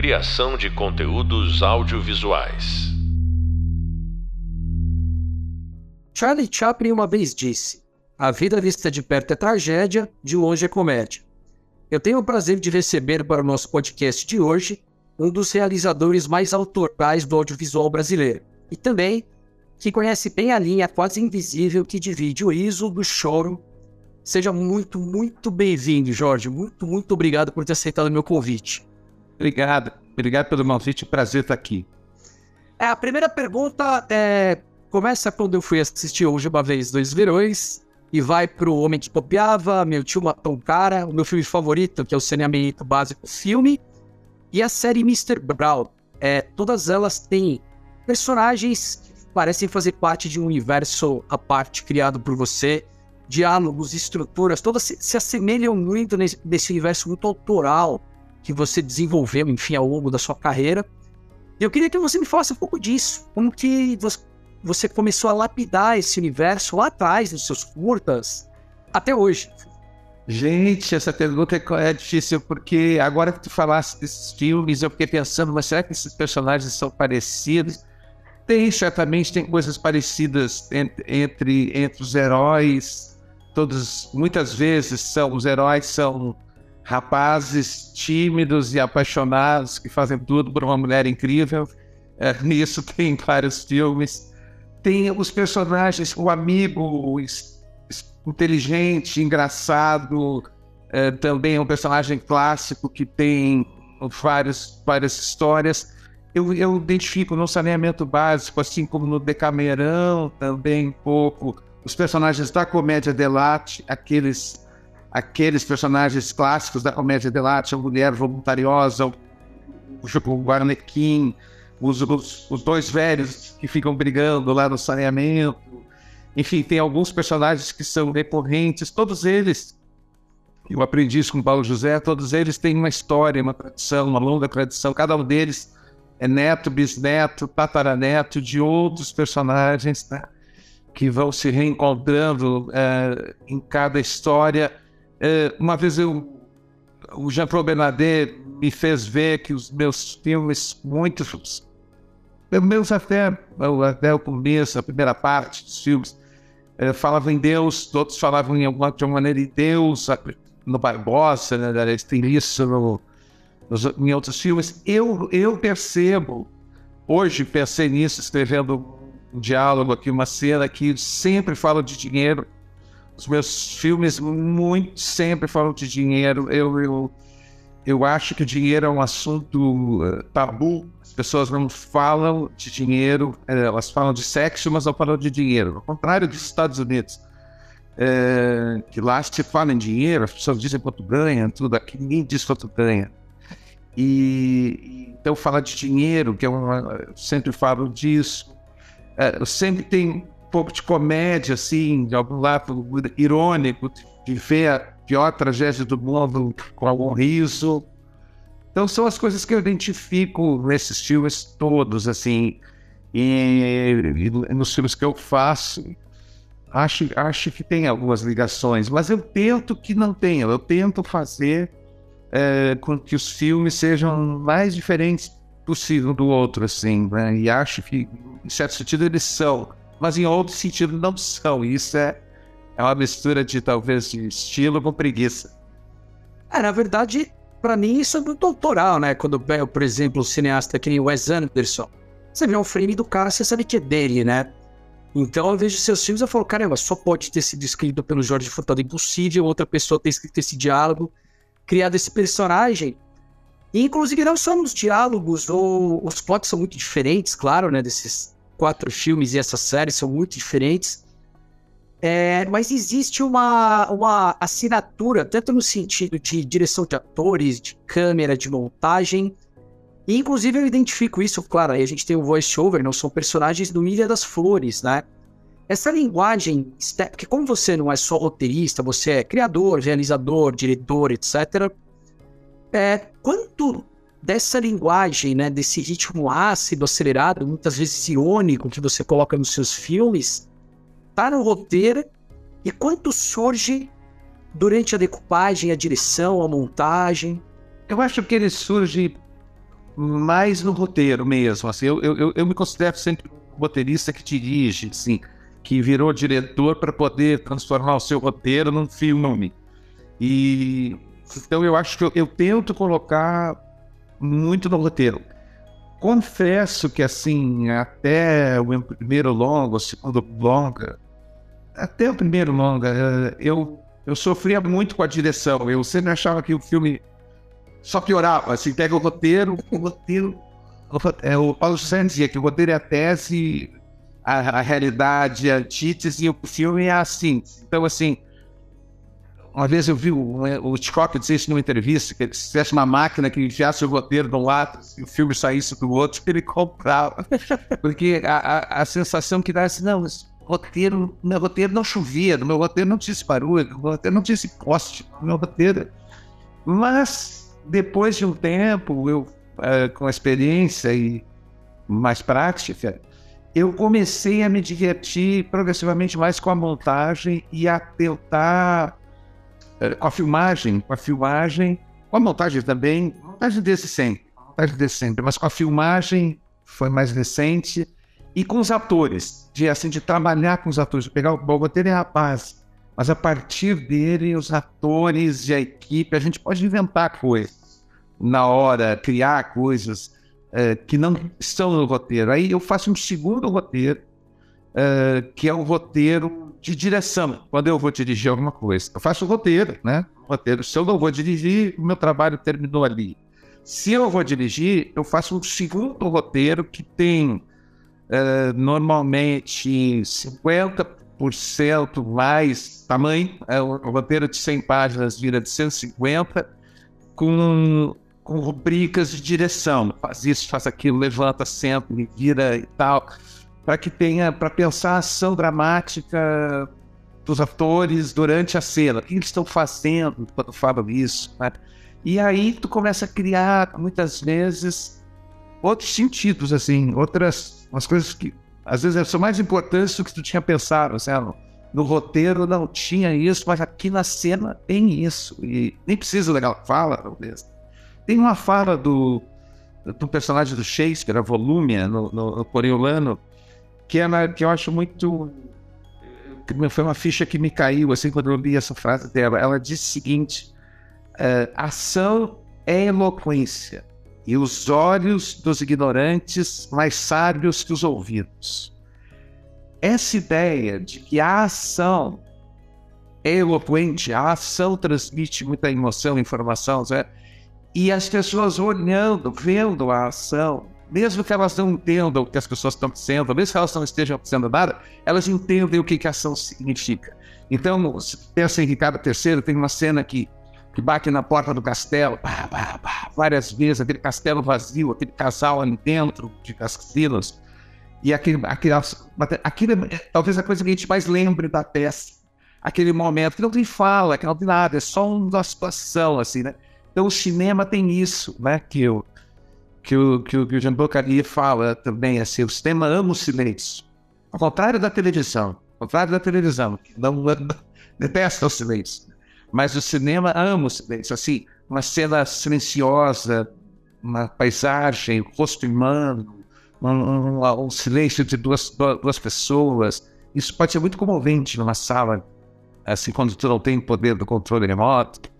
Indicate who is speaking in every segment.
Speaker 1: Criação de conteúdos audiovisuais.
Speaker 2: Charlie Chaplin uma vez disse: A vida vista de perto é tragédia, de longe é comédia. Eu tenho o prazer de receber para o nosso podcast de hoje um dos realizadores mais autorais do audiovisual brasileiro e também que conhece bem a linha quase invisível que divide o riso do choro. Seja muito, muito bem-vindo, Jorge. Muito, muito obrigado por ter aceitado o meu convite.
Speaker 3: Obrigado. Obrigado pelo convite. Prazer estar aqui.
Speaker 2: É, a primeira pergunta é, começa quando eu fui assistir hoje uma vez Dois Verões e vai pro Homem que Copiava, Meu Tio Matou um Cara, o meu filme favorito, que é o saneamento básico filme, e a série Mr. Brown. É, todas elas têm personagens parecem fazer parte de um universo à parte criado por você. Diálogos, estruturas, todas se, se assemelham muito nesse, nesse universo muito autoral que você desenvolveu, enfim, ao longo da sua carreira. Eu queria que você me falasse um pouco disso. Como que você, começou a lapidar esse universo lá atrás, nos seus curtas, até hoje?
Speaker 3: Gente, essa pergunta é, é difícil, porque agora que tu falaste desses filmes, eu fiquei pensando, mas será que esses personagens são parecidos? Tem, certamente tem coisas parecidas entre, entre, entre os heróis. Todos, muitas vezes são os heróis são rapazes tímidos e apaixonados que fazem tudo por uma mulher incrível. É, nisso tem vários filmes. Tem os personagens, o amigo inteligente, engraçado, é, também é um personagem clássico que tem vários, várias histórias eu, eu identifico no saneamento básico, assim como no Decamerão também um pouco, os personagens da comédia dell'arte, aqueles, aqueles personagens clássicos da comédia dell'arte, a mulher voluntariosa, o, o Guarnequim, os, os, os dois velhos que ficam brigando lá no saneamento. Enfim, tem alguns personagens que são recorrentes, todos eles eu aprendi isso com Paulo José, todos eles têm uma história, uma tradição, uma longa tradição, cada um deles é neto, bisneto, tataraneto de outros personagens né, que vão se reencontrando é, em cada história. É, uma vez eu, o Jean-Paul Bernardet me fez ver que os meus filmes, muitos, meus até, até o começo, a primeira parte dos filmes, é, falavam em Deus, outros falavam em alguma, de uma maneira em Deus, no Barbosa, né, tem isso no nos, em outros filmes. Eu, eu percebo, hoje pensei nisso, escrevendo um diálogo aqui, uma cena que sempre fala de dinheiro. Os meus filmes muito sempre falam de dinheiro. Eu, eu, eu acho que dinheiro é um assunto uh, tabu. As pessoas não falam de dinheiro, eh, elas falam de sexo, mas não falam de dinheiro. Ao contrário dos Estados Unidos. É, que lá se fala em dinheiro, as pessoas dizem quanto ganha, tudo aqui ninguém diz quanto ganha. E então falar de dinheiro, que é eu sempre falo disso, é, sempre tem pouco de comédia, assim, de algum lado irônico, de ver a pior tragédia do mundo com algum riso. Então são as coisas que eu identifico nesses filmes todos, assim, e, e nos filmes que eu faço. Acho, acho que tem algumas ligações, mas eu tento que não tenha. Eu tento fazer é, com que os filmes sejam mais diferentes possível do outro, assim, né? E acho que, em certo sentido, eles são, mas em outro sentido não são. Isso é, é uma mistura de, talvez, de estilo com preguiça.
Speaker 2: É, na verdade, para mim isso é muito autoral, né? Quando eu por exemplo, o cineasta que nem Wes Anderson, você vê um frame do cara, você sabe que é dele, né? Então eu vejo seus filmes e falo, caramba, só pode ter sido escrito pelo Jorge Furtado, impossível outra pessoa ter escrito esse diálogo criado esse personagem. E, inclusive, não só nos diálogos, ou os plots são muito diferentes, claro, né? Desses quatro filmes e essa série são muito diferentes. É, mas existe uma, uma assinatura, tanto no sentido de direção de atores, de câmera, de montagem. E, inclusive, eu identifico isso, claro, aí a gente tem o voice-over, não são personagens do Ilha das Flores, né? Essa linguagem, porque como você não é só roteirista, você é criador, realizador, diretor, etc. É, quanto dessa linguagem, né, desse ritmo ácido, acelerado, muitas vezes irônico que você coloca nos seus filmes, tá no roteiro e quanto surge durante a decupagem, a direção, a montagem?
Speaker 3: Eu acho que ele surge mais no roteiro mesmo. Assim, eu, eu, eu me considero sempre um roteirista que dirige, assim, que virou diretor para poder transformar o seu roteiro num filme. E então eu acho que eu, eu tento colocar muito no roteiro. Confesso que assim, até o primeiro longa, o segundo longa, até o primeiro longa, eh, eu, eu sofria muito com a direção. Eu sempre achava que o filme só piorava. Assim, pega o roteiro, o roteiro. É o Paulo Santos dizia que o roteiro é a tese, a, a realidade, a antítese, e o filme é assim. Então, assim, uma vez eu vi o, o Hitchcock dizer isso numa entrevista, que se tivesse uma máquina que enviasse o roteiro de um lado e o filme saísse do outro, ele comprava. Porque a, a, a sensação que dá é assim, não, roteiro, meu roteiro não chovia, no meu roteiro não tinha esse barulho, no meu roteiro não tinha esse poste, meu roteiro. Mas, depois de um tempo, eu, uh, com experiência e mais prática, eu comecei a me divertir progressivamente mais com a montagem e a tentar, com a filmagem, com a filmagem, com a montagem também, montagem desse sempre, montagem desse sempre, mas com a filmagem foi mais recente e com os atores, de assim de trabalhar com os atores, pegar o roteiro é a base, mas a partir dele os atores e a equipe, a gente pode inventar coisas na hora, criar coisas uh, que não estão no roteiro. Aí eu faço um segundo roteiro, uh, que é um roteiro de direção, quando eu vou dirigir alguma coisa. Eu faço o roteiro, né? Roteiro. Se eu não vou dirigir, o meu trabalho terminou ali. Se eu vou dirigir, eu faço um segundo roteiro que tem uh, normalmente 50% mais tamanho, é, o roteiro de 100 páginas vira de 150, com, com rubricas de direção. Faz isso, faz aquilo, levanta, senta, vira e tal, para que tenha, para pensar a ação dramática dos atores durante a cena. O que eles estão fazendo quando falam isso? Né? E aí tu começa a criar, muitas vezes, outros sentidos, assim, outras umas coisas que às vezes são mais importantes do que tu tinha pensado, sabe? No roteiro não tinha isso, mas aqui na cena tem isso. E nem precisa daquela fala, talvez. Tem uma fala do, do personagem do Shakespeare, a Volúmia, no, no, no Coriolano, que, ela, que eu acho muito. Foi uma ficha que me caiu assim quando eu li essa frase dela. Ela disse o seguinte: uh, ação é eloquência e os olhos dos ignorantes mais sábios que os ouvidos. Essa ideia de que a ação é eloquente, a ação transmite muita emoção, informação, né? e as pessoas olhando, vendo a ação, mesmo que elas não entendam o que as pessoas estão dizendo, mesmo que elas não estejam dizendo nada, elas entendem o que, que a ação significa. Então, se pensa em Ricardo III, tem uma cena que que bate na porta do castelo, pá, pá, pá, várias vezes, aquele castelo vazio, aquele casal ali dentro de Castilas. E aquele, aquele, aquele, talvez a coisa que a gente mais lembre da peça, aquele momento que não tem fala, que não tem nada, é só uma situação, assim, né? Então o cinema tem isso, né? Que o, que o, que o, que o Jean Bocari fala também, assim, o cinema ama o silêncio. Ao contrário da televisão, ao contrário da televisão, que não detesta o silêncio. Mas o cinema ama o silêncio, assim, uma cena silenciosa, uma paisagem, rosto humano, um, um, um silêncio de duas, duas pessoas. Isso pode ser muito comovente numa sala, assim, quando tu não tem poder do controle remoto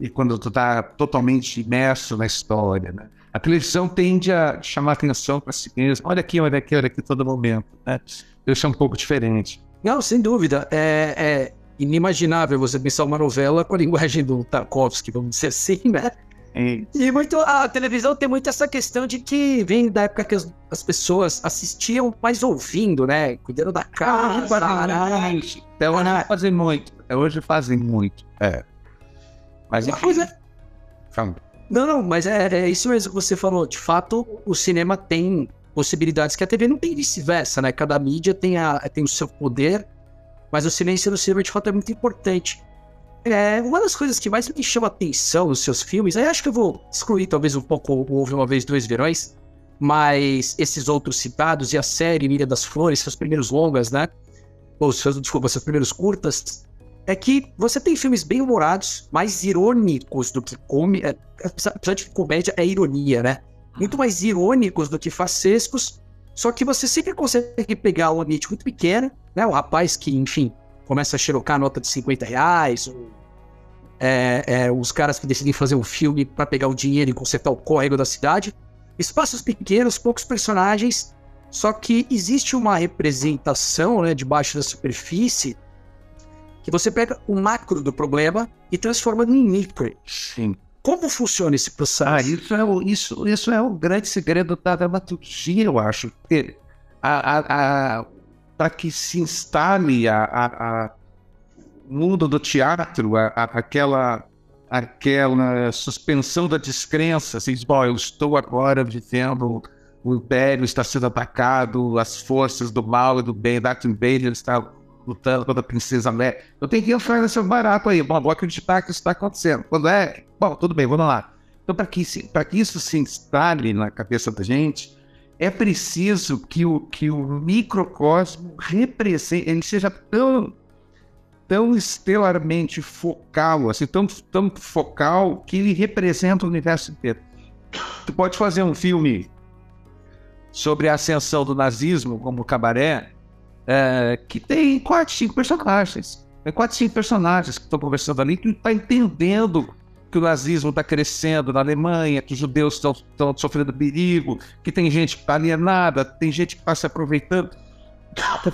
Speaker 3: e quando tu está totalmente imerso na história, né? A televisão tende a chamar atenção para si mesmo. Olha aqui, olha aqui, olha aqui todo momento, né? É um pouco diferente.
Speaker 2: Não, sem dúvida. É, é, inimaginável você pensar uma novela com a linguagem do Tarkovsky, vamos dizer assim, né? É. E muito, a televisão tem muito essa questão de que vem da época que as, as pessoas assistiam mais ouvindo, né? Cuidando da casa. Ah,
Speaker 3: então hoje fazem muito. Hoje fazem muito. É.
Speaker 2: Mas enfim. Coisa... Não, não, mas é, é, isso mesmo que você falou. De fato, o cinema tem possibilidades que a TV não tem vice-versa, né? Cada mídia tem, a, tem o seu poder mas o silêncio no cinema de fato é muito importante. É, uma das coisas que mais me chama atenção nos seus filmes, aí acho que eu vou excluir talvez um pouco Houve Uma Vez Dois Verões, mas esses outros citados e a série Milha das Flores, seus primeiros longas, né? Ou seus, desculpa, seus primeiros curtas, é que você tem filmes bem humorados, mais irônicos do que comédia. Apesar de que comédia é ironia, né? muito mais irônicos do que facescos, só que você sempre consegue pegar um ambiente muito pequeno, né? O rapaz que, enfim, começa a xerocar nota de 50 reais, é, é, os caras que decidem fazer um filme para pegar o dinheiro e consertar o córrego da cidade. Espaços pequenos, poucos personagens, só que existe uma representação né, debaixo da superfície que você pega o macro do problema e transforma em micro.
Speaker 3: Sim.
Speaker 2: Como funciona esse processo?
Speaker 3: Ah, isso é o, isso, isso é o grande segredo da dramaturgia, eu acho. Porque a, a, a para que se instale a, a, a mundo do teatro, a, aquela aquela suspensão da descrença, assim, bom, eu estou agora vivendo, o Império está sendo atacado, as forças do mal e do bem, Darth Vader está lutando contra a Princesa Leia. Eu tenho que entrar nesse barato aí, bom, vou acreditar que isso está acontecendo. Quando é, bom, tudo bem, vamos lá. Então, para que, que isso se instale na cabeça da gente, é preciso que o, que o microcosmo represente, ele seja tão tão estelarmente focal, assim, tão, tão focal que ele representa o universo inteiro. Tu pode fazer um filme sobre a ascensão do nazismo, como o Cabaré, é, que tem quatro, cinco personagens. Tem quatro, cinco personagens que estão conversando ali, que está entendendo que o nazismo está crescendo na Alemanha, que os judeus estão sofrendo perigo, que tem gente alienada, tem gente que está se aproveitando.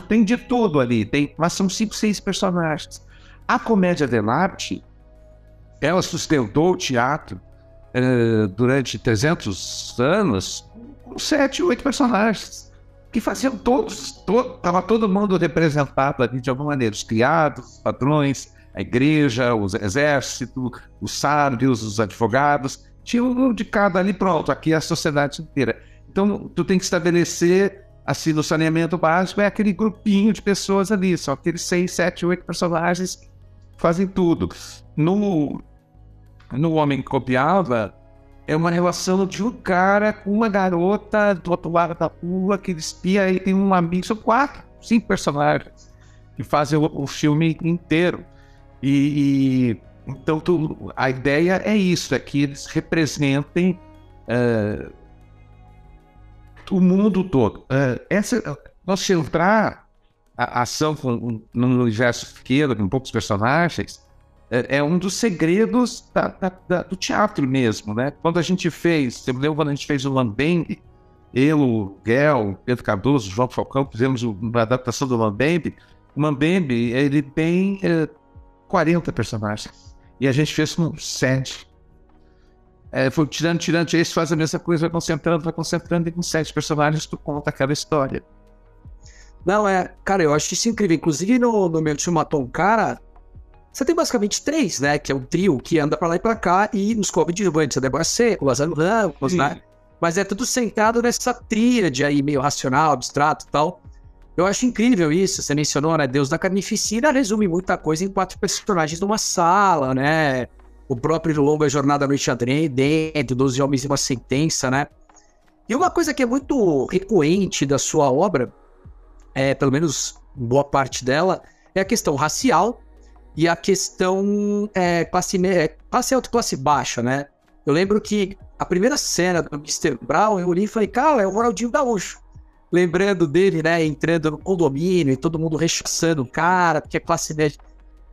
Speaker 3: Tem de tudo ali, tem, mas são cinco, seis personagens. A comédia dell'arte, ela sustentou o teatro eh, durante 300 anos com sete, oito personagens que faziam todos, todo, estava todo mundo representado ali de alguma maneira, os criados, os padrões, a igreja, o exército, os sábios, os advogados, tinha um de cada ali pronto, aqui é a sociedade inteira. Então, tu tem que estabelecer assim, no saneamento básico é aquele grupinho de pessoas ali, só aqueles seis, sete, oito personagens fazem tudo. No, no Homem que Copiava, é uma relação de um cara com uma garota do outro lado da rua que ele espia e tem um amigo, são quatro, cinco personagens que fazem o, o filme inteiro. E, e então tu, a ideia é isso, é que eles representem uh, o mundo todo. Uh, essa, nós centrar a, ação num universo pequeno, com poucos personagens, é, é um dos segredos da, da, da, do teatro mesmo, né? Quando a gente fez, você lembra quando a gente fez o Lambembe, eu, Guel, Pedro Cardoso, João Falcão, fizemos uma adaptação do Lambembe. O Lambembe, ele tem é, 40 personagens. E a gente fez com 7. É, foi tirando, tirando, esse faz a mesma coisa, vai concentrando, vai concentrando, e com sete personagens tu conta aquela história.
Speaker 2: Não, é, cara, eu acho isso incrível. Inclusive no, no meu tio matou um cara, você tem basicamente três, né? Que é um trio que anda pra lá e pra cá e nos coadjuvantes, a Débora Seco, o Lázaro Ramos, né? Mas é tudo centrado nessa tríade aí, meio racional, abstrato e tal. Eu acho incrível isso. Você mencionou, né? Deus da Carnificina resume muita coisa em quatro personagens numa sala, né? o próprio Longa Jornada à Noite dentro, 12 Homens e uma Sentença, né? E uma coisa que é muito recorrente da sua obra, é, pelo menos boa parte dela, é a questão racial e a questão é, classe, é, classe alta e classe baixa, né? Eu lembro que a primeira cena do Mr. Brown, eu olhei e falei, cara, é o Ronaldinho Gaúcho. Lembrando dele, né, entrando no condomínio e todo mundo rechaçando o cara, porque é classe média.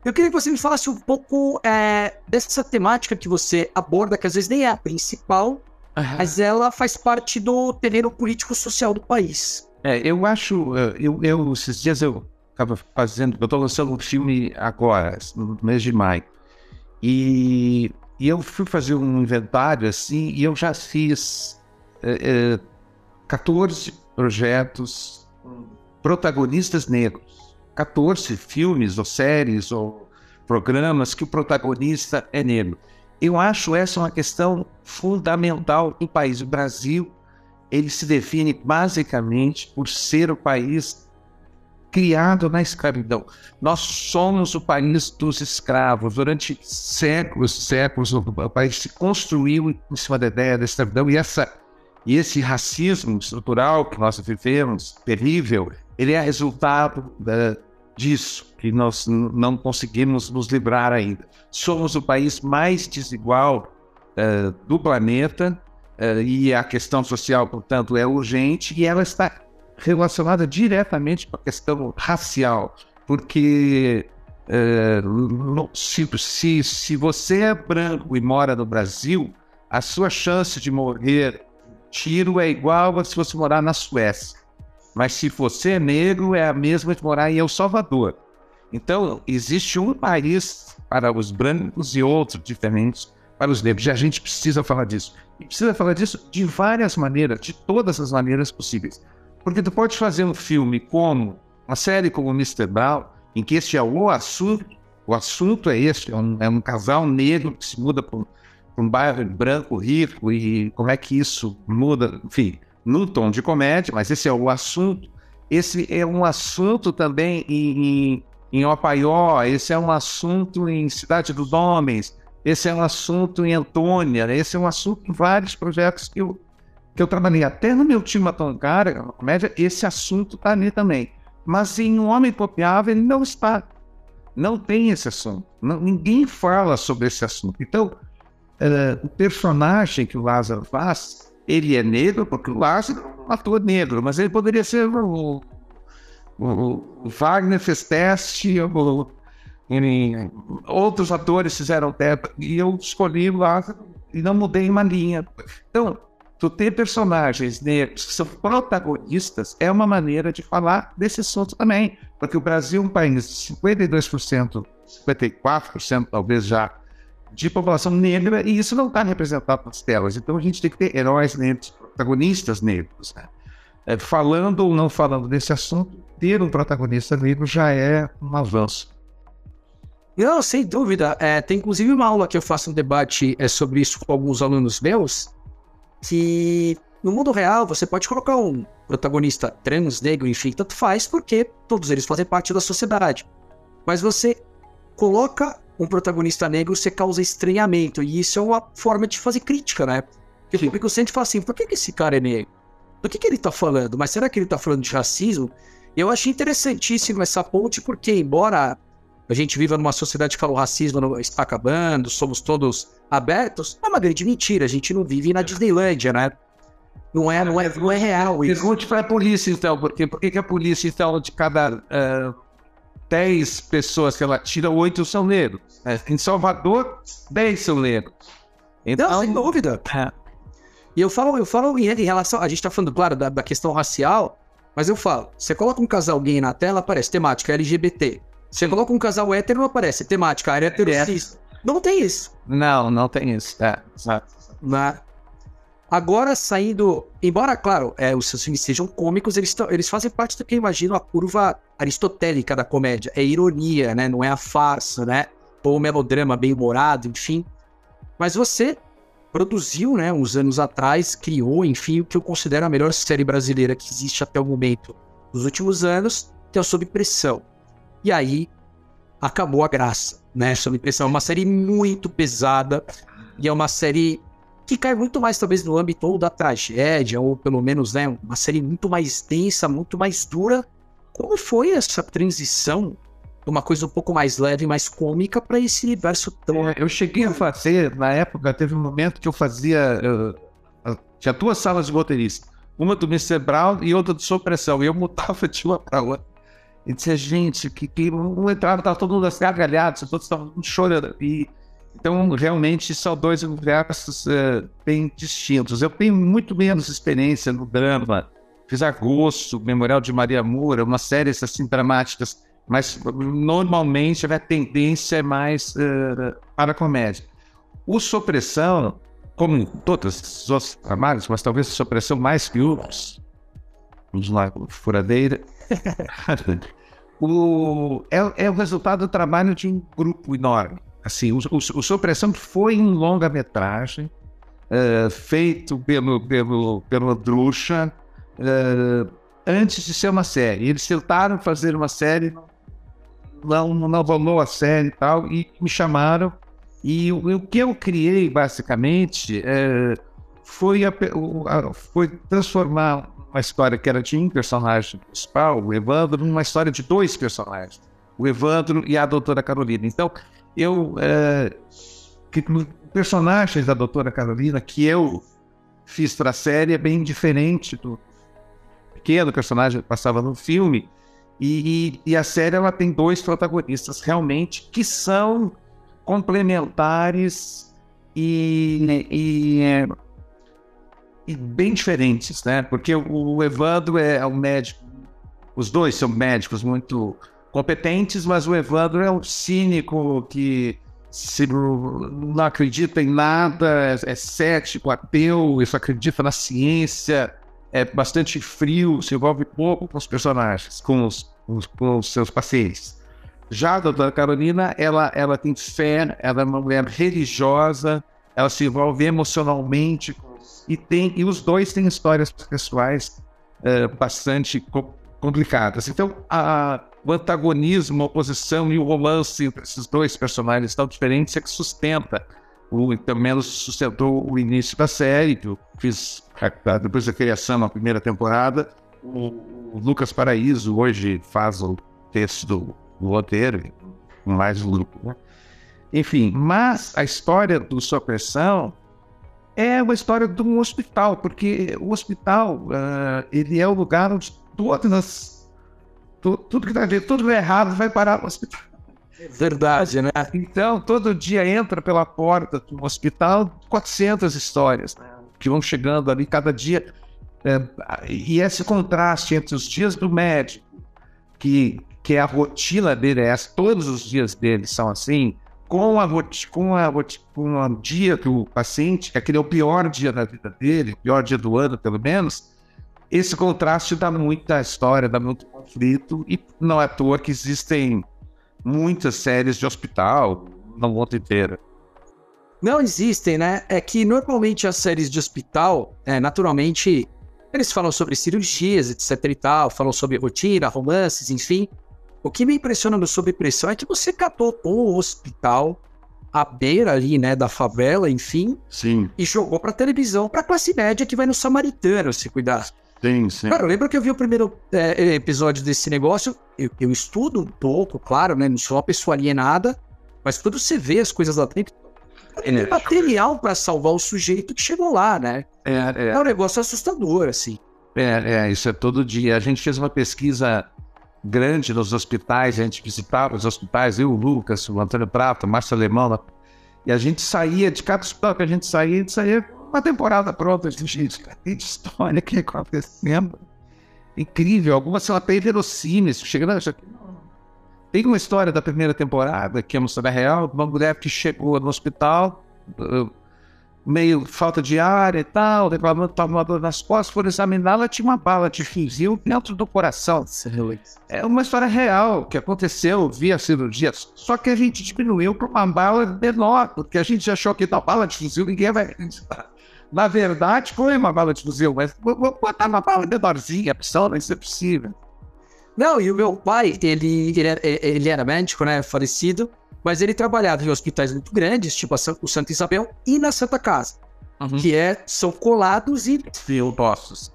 Speaker 2: Eu queria que você me falasse um pouco é, dessa temática que você aborda, que às vezes nem é a principal, uhum. mas ela faz parte do terreno político-social do país.
Speaker 3: É, eu acho, eu, eu esses dias eu estava fazendo, eu estou lançando um filme agora, no mês de maio, e, e eu fui fazer um inventário assim, e eu já fiz é, é, 14 projetos protagonistas negros. 14 filmes ou séries ou programas que o protagonista é negro. Eu acho essa uma questão fundamental no país. O Brasil ele se define basicamente por ser o país criado na escravidão. Nós somos o país dos escravos. Durante séculos, séculos, o país se construiu em cima da ideia da escravidão e essa e esse racismo estrutural que nós vivemos, terrível, ele é resultado da, disso, que nós não conseguimos nos livrar ainda. Somos o país mais desigual uh, do planeta uh, e a questão social, portanto, é urgente e ela está relacionada diretamente com a questão racial, porque se, se, se você é branco e mora no Brasil, a sua chance de morrer tiro é igual a se você morar na Suécia. Mas se você é negro, é a mesma de morar em El Salvador. Então, existe um país para os brancos e outro diferente para os negros. E a gente precisa falar disso. E precisa falar disso de várias maneiras, de todas as maneiras possíveis. Porque tu pode fazer um filme como, uma série como Mr. Brown, em que este é o assunto, o assunto é este, é um, é um casal negro que se muda para um bairro branco rico e como é que isso muda, enfim, no tom de comédia, mas esse é o assunto. Esse é um assunto também em, em, em Opaió, esse é um assunto em Cidade dos Homens, esse é um assunto em Antônia, esse é um assunto em vários projetos que eu, que eu trabalhei. Até no meu time Atoncara, na comédia, esse assunto está ali também. Mas em Um Homem Copiável, ele não está. Não tem esse assunto. Não, ninguém fala sobre esse assunto. Então, uh, o personagem que o Lázaro faz ele é negro porque o Lázaro é ator negro, mas ele poderia ser o, o, o Wagner fez teste, o, outros atores fizeram teste, e eu escolhi o Lázaro e não mudei uma linha. Então, tu ter personagens negros que são protagonistas é uma maneira de falar desse assunto também, porque o Brasil é um país de 52%, 54% talvez já de população negra e isso não está representado nas telas. Então a gente tem que ter heróis negros, protagonistas negros. Né? É, falando ou não falando desse assunto, ter um protagonista negro já é um avanço.
Speaker 2: Não, sem dúvida. É, tem inclusive uma aula que eu faço um debate é, sobre isso com alguns alunos meus, que no mundo real você pode colocar um protagonista trans, negro, enfim, tanto faz, porque todos eles fazem parte da sociedade. Mas você coloca um protagonista negro, você causa estranhamento. E isso é uma forma de fazer crítica, né? Porque o público sente e fala assim: por que, que esse cara é negro? Do que, que ele tá falando? Mas será que ele tá falando de racismo? Eu achei interessantíssimo essa ponte, porque, embora a gente viva numa sociedade que fala o racismo está acabando, somos todos abertos, é uma grande mentira. A gente não vive na Disneylândia, né? Não é, não é, não é real
Speaker 3: isso. Pergunte para a polícia, então, porque por que a polícia, então, de cada uh, 10 pessoas que ela tira, 8 são negros. É, em Salvador, 10 são negros.
Speaker 2: Então, Não, sem dúvida. É. E eu falo, eu falo em, relação. A gente tá falando, claro, da, da, questão racial, mas eu falo: você coloca um casal gay na tela, aparece temática LGBT. Você coloca um casal hétero, aparece temática área heterossexual. Não tem isso.
Speaker 3: Não, não tem isso. É, exato.
Speaker 2: Na, Agora, saindo. Embora, claro, é, os seus filmes sejam cômicos, eles, eles fazem parte do que eu imagino a curva aristotélica da comédia. É ironia, né? Não é a farsa, né? Ou o melodrama bem humorado, enfim. Mas você produziu, né, uns anos atrás, criou, enfim, o que eu considero a melhor série brasileira que existe até o momento nos últimos anos, que é o Sob Pressão. E aí acabou a graça, né? Sob Pressão é uma série muito pesada e é uma série que cai muito mais talvez no âmbito da tragédia, ou pelo menos né, uma série muito mais densa, muito mais dura. Como foi essa transição de uma coisa um pouco mais leve, mais cômica, para esse universo tão.
Speaker 3: É, eu cheguei a fazer, na época, teve um momento que eu fazia. Uh, tinha duas salas de roteirista, uma do Mr. Brown e outra do Supressão, e eu mudava de uma para outra. E dizia, gente, que, um entrava, estava todo mundo assim, gargalhado, todos estavam chorando. E então, realmente, são dois universos uh, bem distintos. Eu tenho muito menos experiência no drama. Fiz Agosto, Memorial de Maria Moura, uma série assim dramáticas, mas normalmente a tendência é mais uh, para a comédia. O Sopressão, como todos os outros trabalhos, mas talvez a Sopressão mais que outros, vamos lá, furadeira, o, é, é o resultado do trabalho de um grupo enorme Assim, o, o, o Supressão foi um longa-metragem uh, feito pelo, pelo, pelo Drucha uh, antes de ser uma série. Eles tentaram fazer uma série, não, não rolou a série e tal, e me chamaram. E o, o que eu criei, basicamente, uh, foi, a, a, foi transformar uma história que era de um personagem principal, o Evandro, numa história de dois personagens, o Evandro e a doutora Carolina. Então, eu. É, que, personagens da doutora Carolina que eu fiz para a série é bem diferente do pequeno personagem que passava no filme. E, e, e, a série ela tem dois protagonistas realmente que são complementares e, e, é, bem diferentes, né? Porque o Evandro é um médico, os dois são médicos muito competentes, mas o Evandro é um cínico que se não acredita em nada, é, é cético, ateu, só acredita na ciência, é bastante frio, se envolve pouco com os personagens, com os, com os seus pacientes. Já a doutora Carolina, ela, ela tem fé, ela é uma mulher religiosa, ela se envolve emocionalmente e tem e os dois têm histórias pessoais é, bastante co complicadas. Então, a, o antagonismo, a oposição e o romance entre esses dois personagens tão diferentes é que sustenta o, pelo menos sustentou o início da série, que eu fiz depois da criação na primeira temporada. O, o Lucas Paraíso hoje faz o texto do, do roteiro, mais grupo. Né? Enfim, mas a história do Supressão é uma história de um hospital, porque o hospital uh, ele é o lugar onde todas as, tu, tudo que está tudo errado vai parar no hospital.
Speaker 2: É verdade, né?
Speaker 3: Então, todo dia entra pela porta do hospital 400 histórias né, que vão chegando ali cada dia. É, e esse contraste entre os dias do médico, que, que é a rotina dele é essa, todos os dias dele são assim, com a com a com o dia do paciente, que aquele é o pior dia da vida dele, pior dia do ano, pelo menos, esse contraste dá muita história, dá muito conflito, e não é à toa que existem muitas séries de hospital no mundo inteiro.
Speaker 2: Não existem, né? É que normalmente as séries de hospital, é, naturalmente, eles falam sobre cirurgias, etc e tal, falam sobre rotina, romances, enfim. O que me impressiona no Sob Pressão é que você catou o hospital à beira ali, né, da favela, enfim.
Speaker 3: Sim.
Speaker 2: E jogou pra televisão, pra classe média que vai no Samaritano se cuidar.
Speaker 3: Sim, sim.
Speaker 2: Cara, lembra que eu vi o primeiro é, episódio desse negócio? Eu, eu, estudo um pouco, claro, né? Não sou uma pessoa alienada, mas quando você vê as coisas lá dentro, é material para salvar o sujeito que chegou lá, né?
Speaker 3: É, é.
Speaker 2: é um negócio assustador, assim.
Speaker 3: É, é, isso é todo dia. A gente fez uma pesquisa grande nos hospitais, a gente visitava os hospitais, eu, o Lucas, o Antônio Prata, o Márcio Alemão, e a gente saía, de cada hospital que a gente saía, a gente saía uma temporada pronta. Gente, de história que acontecendo. Incrível, algumas são até inverossímeis. Chegando, tem uma história da primeira temporada, que é uma história real, uma mulher que chegou no hospital, uh, meio falta de ar e tal, reclamando estava uma dor nas costas, foram examinar, ela tinha uma bala de fuzil dentro do coração. É uma história real que aconteceu via cirurgia, só que a gente diminuiu para uma bala menor, porque a gente achou que da bala de fuzil ninguém vai acreditar. Na verdade, foi uma bala de fuzil, mas vou botar uma bala menorzinha, pessoal, não isso é possível.
Speaker 2: Não, e o meu pai, ele, ele, ele era médico, né, falecido, mas ele trabalhava em hospitais muito grandes, tipo o Santa Isabel e na Santa Casa, uhum. que é, são colados e
Speaker 3: filossos.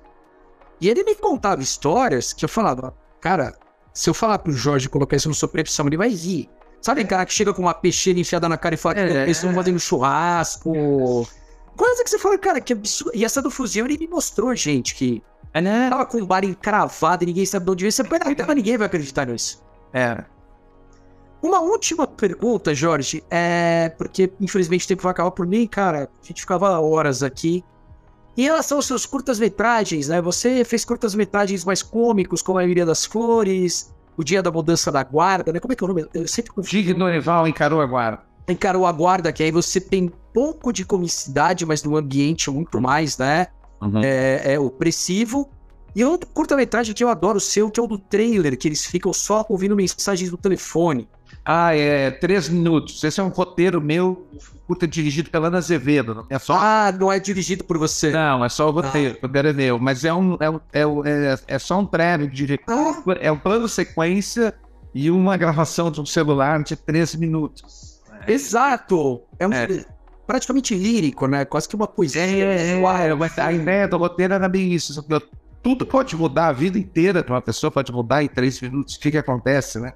Speaker 2: E ele me contava histórias que eu falava, cara, se eu falar pro Jorge colocar isso no sua previsão, ele vai rir. Sabe, cara que chega com uma peixeira enfiada na cara e fala é, eles estão fazendo churrasco. Coisa que você fala, cara, que absurdo. E essa do fuzil, ele me mostrou, gente, que é, né? tava com o bar encravado e ninguém sabe de onde veio. Você põe na ninguém vai acreditar nisso.
Speaker 3: É.
Speaker 2: Uma última pergunta, Jorge, é porque infelizmente o tempo vai acabar por mim, cara. A gente ficava horas aqui. Em relação aos seus curtas-metragens, né? Você fez curtas-metragens mais cômicos, como a Maioria das Flores, O Dia da Mudança da Guarda, né? Como é que é o nome? Eu
Speaker 3: sempre confundo. Norival encarou a guarda
Speaker 2: encarou a guarda, que aí você tem pouco de comicidade, mas no ambiente muito mais, né? Uhum. É, é, opressivo. E outro curta-metragem que eu adoro o seu, que é o do trailer, que eles ficam só ouvindo mensagens no telefone.
Speaker 3: Ah, é três minutos. Esse é um roteiro meu, curta dirigido pela Ana Azevedo.
Speaker 2: É só... Ah, não é dirigido por você.
Speaker 3: Não, é só o roteiro, ah. o roteiro é meu. Mas é, um, é, é, é, é só um prêmio de diretor. Ah. É um plano sequência e uma gravação de um celular de três minutos.
Speaker 2: Exato! É, um, é. praticamente lírico, né? Quase que uma poesia.
Speaker 3: É, é, é, a ideia do roteiro era bem isso. Eu tudo pode mudar, a vida inteira de uma pessoa pode mudar em três minutos. O que, que acontece, né?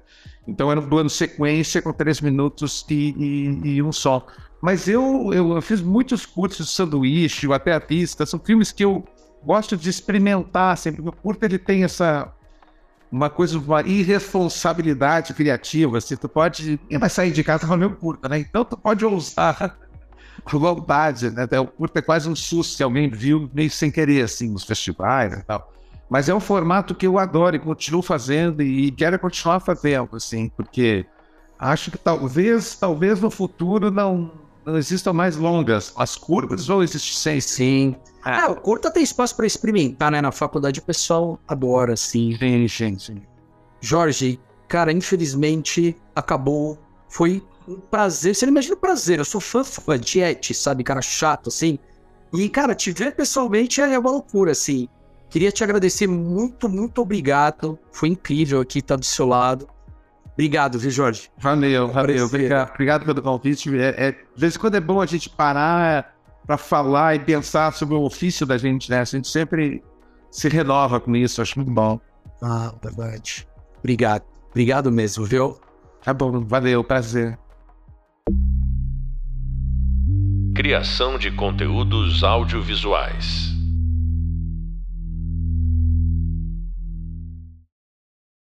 Speaker 3: Então era um plano sequência com três minutos e, e, e um só. Mas eu, eu, fiz muitos cursos de sanduíche, o Até a Pista, são filmes que eu gosto de experimentar sempre. O curto ele tem essa uma coisa, uma irresponsabilidade criativa. Assim, tu pode. Quem vai sair de casa com meu curta, né? Então tu pode ousar à vontade, né? O curta é quase um susto se alguém viu meio sem querer, assim, nos festivais e tal. Mas é um formato que eu adoro e continuo fazendo e quero continuar fazendo, assim, porque acho que talvez, talvez no futuro não, não existam mais longas. As curvas vão existir sem.
Speaker 2: Sim. Ah, o curta tem espaço para experimentar, né? Na faculdade o pessoal adora, assim.
Speaker 3: Sim, sim, sim.
Speaker 2: Jorge, cara, infelizmente acabou. Foi um prazer. Você não imagina o prazer. Eu sou fã, fã de Et, sabe? Cara chato, assim. E, cara, te ver pessoalmente é uma loucura, assim. Queria te agradecer muito, muito obrigado. Foi incrível aqui estar do seu lado. Obrigado, viu, Jorge?
Speaker 3: Valeu, valeu. Obrigado, obrigado pelo convite. É, é, de vez em quando é bom a gente parar para falar e pensar sobre o ofício da gente, né? A gente sempre se renova com isso, acho muito bom.
Speaker 2: Ah, verdade. Obrigado. Obrigado mesmo, viu?
Speaker 3: Tá bom, valeu, prazer.
Speaker 1: Criação de conteúdos audiovisuais.